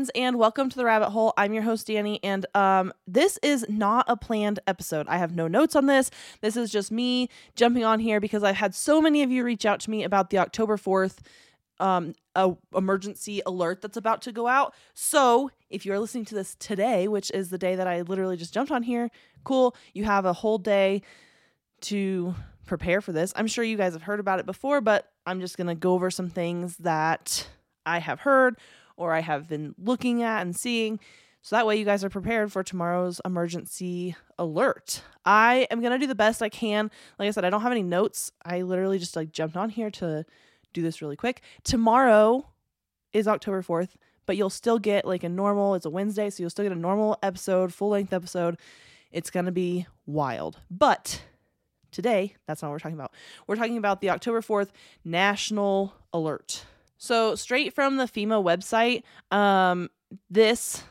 friends, and welcome to the rabbit hole. I'm your host, Danny, and um, this is not a planned episode. I have no notes on this. This is just me jumping on here because I've had so many of you reach out to me about the October 4th um, a emergency alert that's about to go out. So if you're listening to this today, which is the day that I literally just jumped on here, cool. You have a whole day to prepare for this. I'm sure you guys have heard about it before, but I'm just to go over some things that I have heard or I have been looking at and seeing. So that way you guys are prepared for tomorrow's emergency alert. I am going to do the best I can. Like I said, I don't have any notes. I literally just like jumped on here to do this really quick. Tomorrow is October 4th, but you'll still get like a normal, it's a Wednesday, so you'll still get a normal episode, full length episode. It's going to be wild. But today, that's not what we're talking about. We're talking about the October 4th National Alert. So, straight from the FEMA website, um, this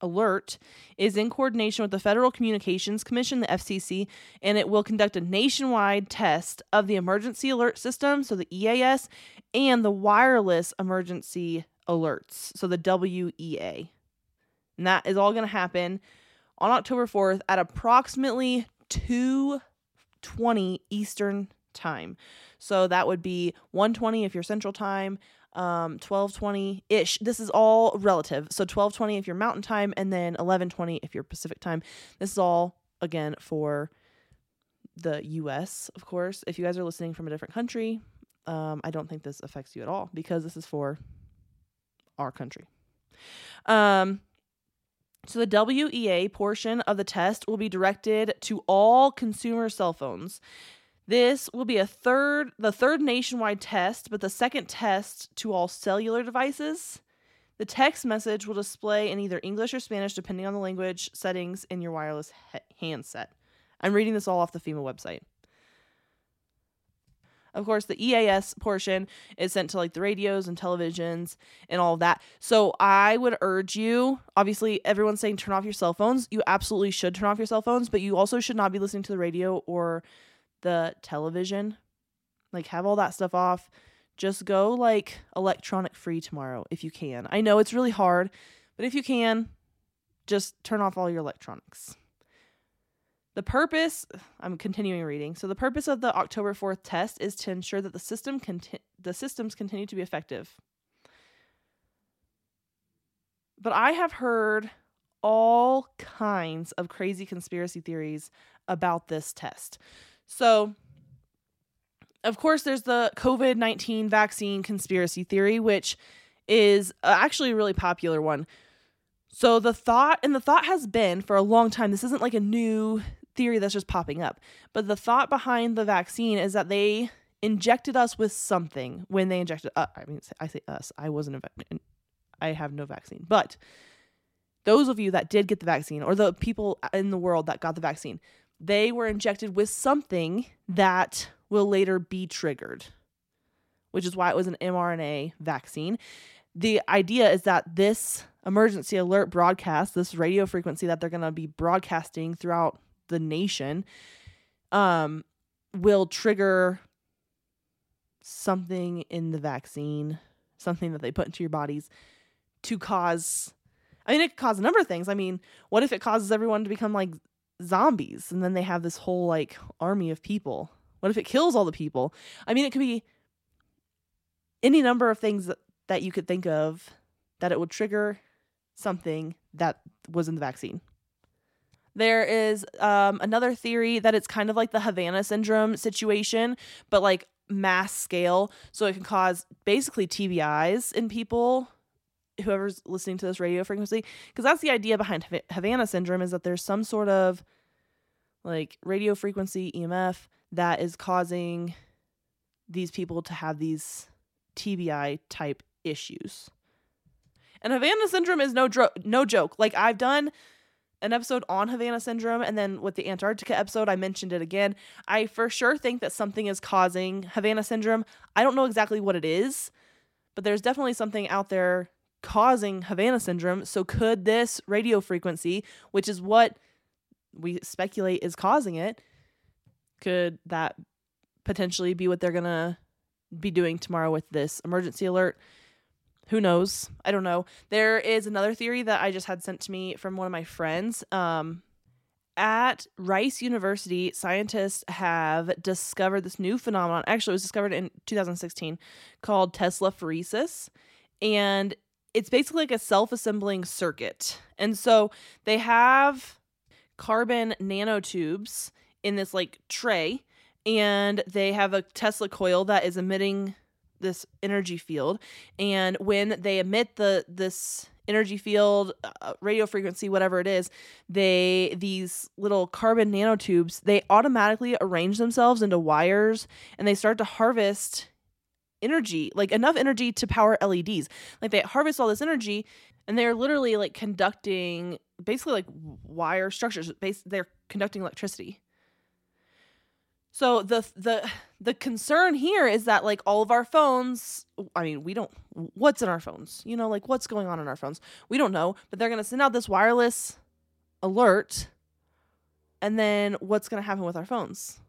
alert is in coordination with the Federal Communications Commission, the FCC, and it will conduct a nationwide test of the emergency alert system, so the EAS, and the wireless emergency alerts, so the WEA. And that is all going to happen on October 4th at approximately 2:20 Eastern time. So that would be 120 if you're Central Time, um 1220 ish. This is all relative. So 1220 if you're Mountain Time and then 1120 if you're Pacific Time. This is all again for the US, of course. If you guys are listening from a different country, um I don't think this affects you at all because this is for our country. Um so the WEA portion of the test will be directed to all consumer cell phones. This will be a third the third nationwide test, but the second test to all cellular devices. The text message will display in either English or Spanish depending on the language settings in your wireless he- handset. I'm reading this all off the FEMA website. Of course, the EAS portion is sent to like the radios and televisions and all of that. So I would urge you, obviously, everyone's saying turn off your cell phones. You absolutely should turn off your cell phones, but you also should not be listening to the radio or the television. Like, have all that stuff off. Just go like electronic free tomorrow if you can. I know it's really hard, but if you can, just turn off all your electronics. The purpose, I'm continuing reading. So the purpose of the October 4th test is to ensure that the system conti- the systems continue to be effective. But I have heard all kinds of crazy conspiracy theories about this test. So, of course, there's the COVID 19 vaccine conspiracy theory, which is uh, actually a really popular one. So, the thought, and the thought has been for a long time, this isn't like a new theory that's just popping up, but the thought behind the vaccine is that they injected us with something when they injected uh, I mean I say us I wasn't I have no vaccine but those of you that did get the vaccine or the people in the world that got the vaccine they were injected with something that will later be triggered, which is why it was an mRNA vaccine. The idea is that this emergency alert broadcast, this radio frequency that they're going to be broadcasting throughout the nation, um, will trigger something in the vaccine, something that they put into your bodies to cause. I mean, it could cause a number of things. I mean, what if it causes everyone to become like zombies and then they have this whole like army of people. What if it kills all the people? I mean it could be any number of things that, you could think of that it would trigger something that was in the vaccine. There is um, another theory that it's kind of like the havana syndrome situation but like mass scale. So it can cause basically tbis in people whoever's listening to this radio frequency because that's the idea behind havana syndrome is that there's some sort of like radio frequency emf that is causing these people to have these tbi type issues. And havana syndrome is no dro- no joke. Like i've done an episode on havana syndrome and then with the antarctica episode i mentioned it again. I for sure think that something is causing havana syndrome. I don't know exactly what it is but there's definitely something out there causing Havana syndrome. So, could this radio frequency, which is what we speculate is causing it, could that potentially be what they're going to be doing tomorrow with this emergency alert? who knows? I don't know. There is another theory that I just had sent to me from one of my friends. Um, at Rice University, scientists have discovered this new phenomenon. Actually, it was discovered in 2016 called Teslaphoresis. And it's basically like a self assembling circuit. And so they have carbon nanotubes in this like tray, and they have a Tesla coil that is emitting this energy field. And when they emit the this energy field, uh, radio frequency, whatever it is, they these little carbon nanotubes they automatically arrange themselves into wires, and they start to harvest energy, like enough energy to power LEDs. Like they harvest all this energy, and they're literally like conducting basically like wire structures. They're conducting electricity. So the the the concern here is that like all of our phones, I mean, we don't what's in our phones. You know, like what's going on in our phones. We don't know, but they're going to send out this wireless alert and then what's going to happen with our phones?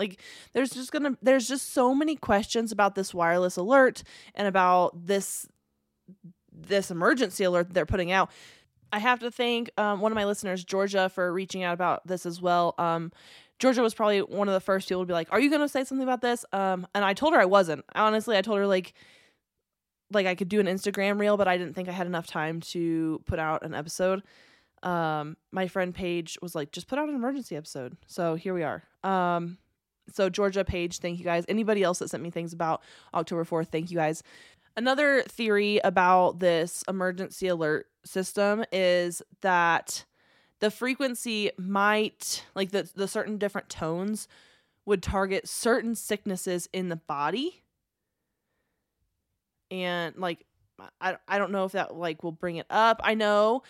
Like there's just going to there's just so many questions about this wireless alert and about this this emergency alert they're putting out. I have to thank um, one of my listeners, Georgia, for reaching out about this as well. Um, Georgia was probably one of the first people to be like, "Are you going to say something about this?" Um, and I told her I wasn't. Honestly, I told her like like I could do an Instagram reel, but I didn't think I had enough time to put out an episode. Um, my friend Paige was like, "Just put out an emergency episode." So here we are. Um, so Georgia Paige, thank you guys. Anybody else that sent me things about October 4th, thank you guys. Another theory about this emergency alert system is that the frequency might like the the certain different tones would target certain sicknesses in the body and like I, I don't know if that like will bring it up i know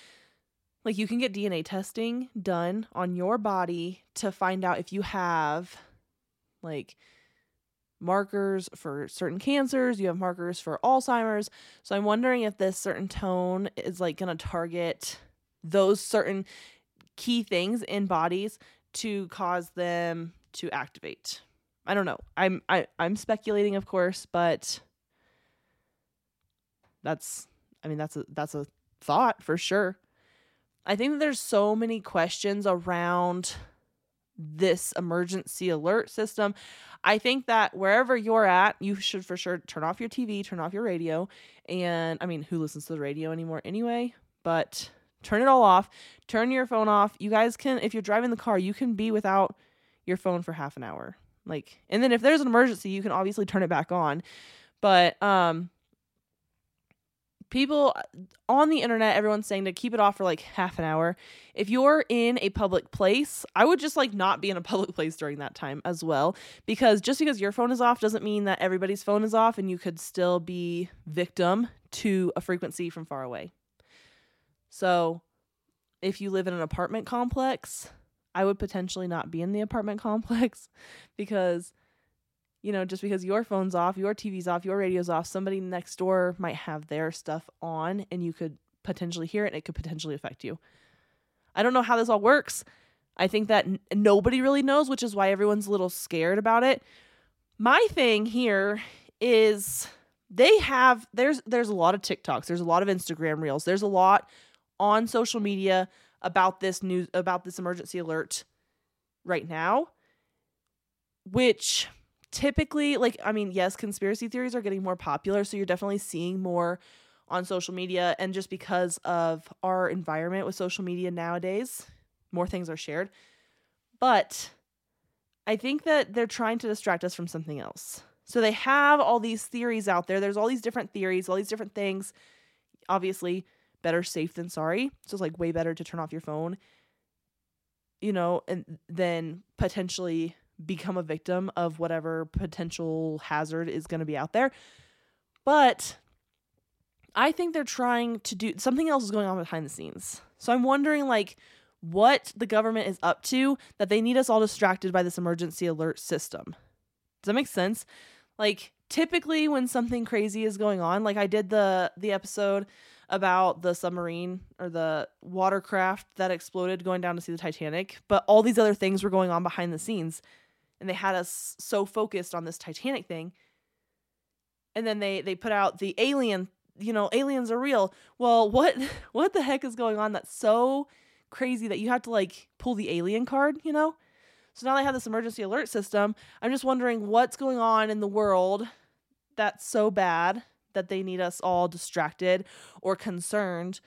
like you can get dna testing done on your body to find out if you have like markers for certain cancers you have markers for alzheimer's so i'm wondering if this certain tone is like going to target those certain key things in bodies to cause them to activate. I don't know. I'm I I'm speculating of course, but that's I mean that's a that's a thought for sure. I think there's so many questions around this emergency alert system. I think that wherever you're at, you should for sure turn off your TV, turn off your radio, and I mean, who listens to the radio anymore anyway? But turn it all off, turn your phone off. You guys can, if you're driving the car, you can be without your phone for half an hour. Like, and then if there's an emergency, you can obviously turn it back on. But, um, people uh, on the internet everyone's saying to keep it off for like half an hour. If you're in a public place i would just like not be in a public place during that time as well because just because your phone is off doesn't mean that everybody's phone is off and you could still be victim to a frequency from far away. So, if you live in an apartment complex, I would potentially not be in the apartment complex because, you know, just because your phone's off, your TV's off, your radio's off, somebody next door might have their stuff on and you could potentially hear it and it could potentially affect you. I don't know how this all works. I think that n- nobody really knows, which is why everyone's a little scared about it. My thing here is they have there's there's a lot of TikToks, there's a lot of Instagram reels, there's a lot on social media about this news about this emergency alert right now which typically like i mean yes conspiracy theories are getting more popular so you're definitely seeing more on social media and just because of our environment with social media nowadays more things are shared. But i think that they're trying to distract us from something else. So they have all these theories out there. There's all these different theories all these different things. Obviously better safe than sorry. So it's like way better to turn off your phone, you know, and then potentially become a victim of whatever potential hazard is going to be out there. But I think they're trying to do something else is going on behind the scenes. So I'm wondering like what the government is up to that they need us all distracted by this emergency alert system. Does that make sense? Like typically when something crazy is going on, like I did the the episode about the submarine or the watercraft that exploded going down to see the Titanic, but all these other things were going on behind the scenes and they had us so focused on this Titanic thing. And then they they put out the alien you know, aliens are real. Well, what what the heck is going on that's so crazy that you have to like pull the alien card, you know? So now they have this emergency alert system. I'm just wondering what's going on in the world that's so bad that they need us all distracted or concerned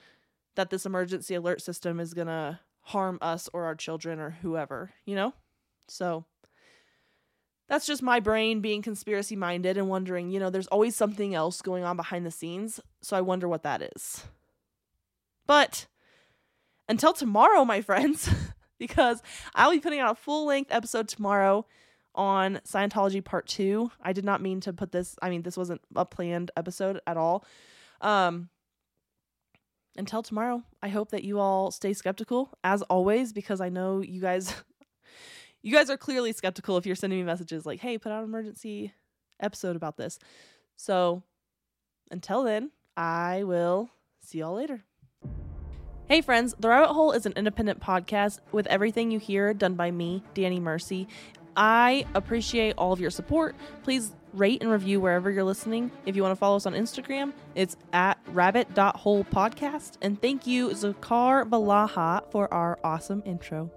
that this emergency alert system is going to harm us or our children or whoever, you know? So that's just my brain being conspiracy minded and wondering, you know, there's always something else going on behind the scenes. So I wonder what that is. But until tomorrow, my friends, because I'll be putting out a full length episode tomorrow on Scientology part two. I did not mean to put this, I mean, this wasn't a planned episode at all. Um, until tomorrow, I hope that you all stay skeptical as always, because I know you guys, you guys are clearly skeptical if you're sending me messages like, hey, put out an emergency episode about this. So until then, I will see y'all later. Hey friends, The Rabbit Hole is an independent podcast with everything you hear done by me, Danny Mercy. I appreciate all of your support. Please rate and review wherever you're listening. If you want to follow us on Instagram, it's at rabbit.holepodcast. And thank you, Zakar Balaha, for our awesome intro.